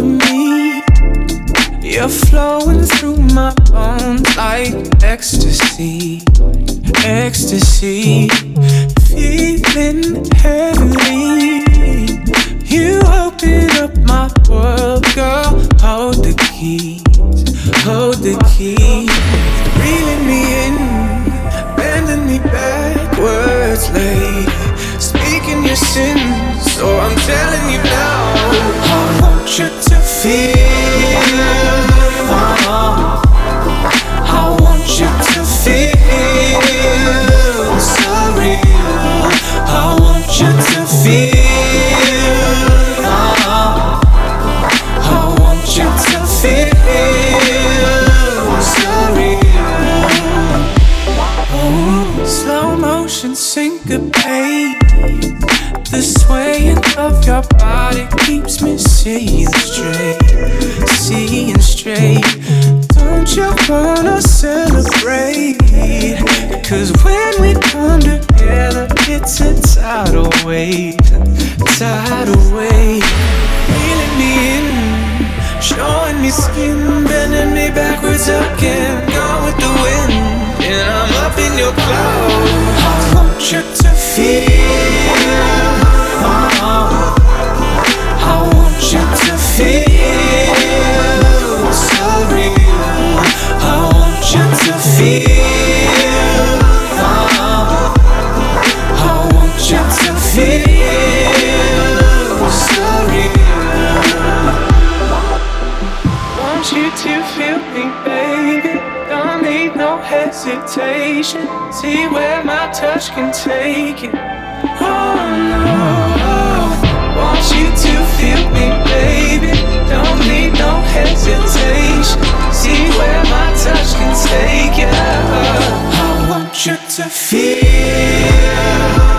me. You're flowing through my bones like ecstasy, ecstasy, feeling heavy. You open up my world, girl. Hold the keys, hold the keys, reeling me in, bending me backwards, lady. Speaking your sins, so I'm telling you now. I want you to feel. I want you to feel so real. I want you to feel. I want you to feel. Oh, slow motion syncopate. The swaying of your body keeps me seeing straight, seeing straight. Don't you wanna celebrate? Cause when we come together, it's a tidal wave, tidal wave. Reeling me in, showing me skin, bending me backwards again. Gone with the wind, and I'm up in your cloud. I want you to feel. Hesitation. See where my touch can take it. Oh no. Want you to feel me, baby. Don't need no hesitation. See where my touch can take you. I want you to feel.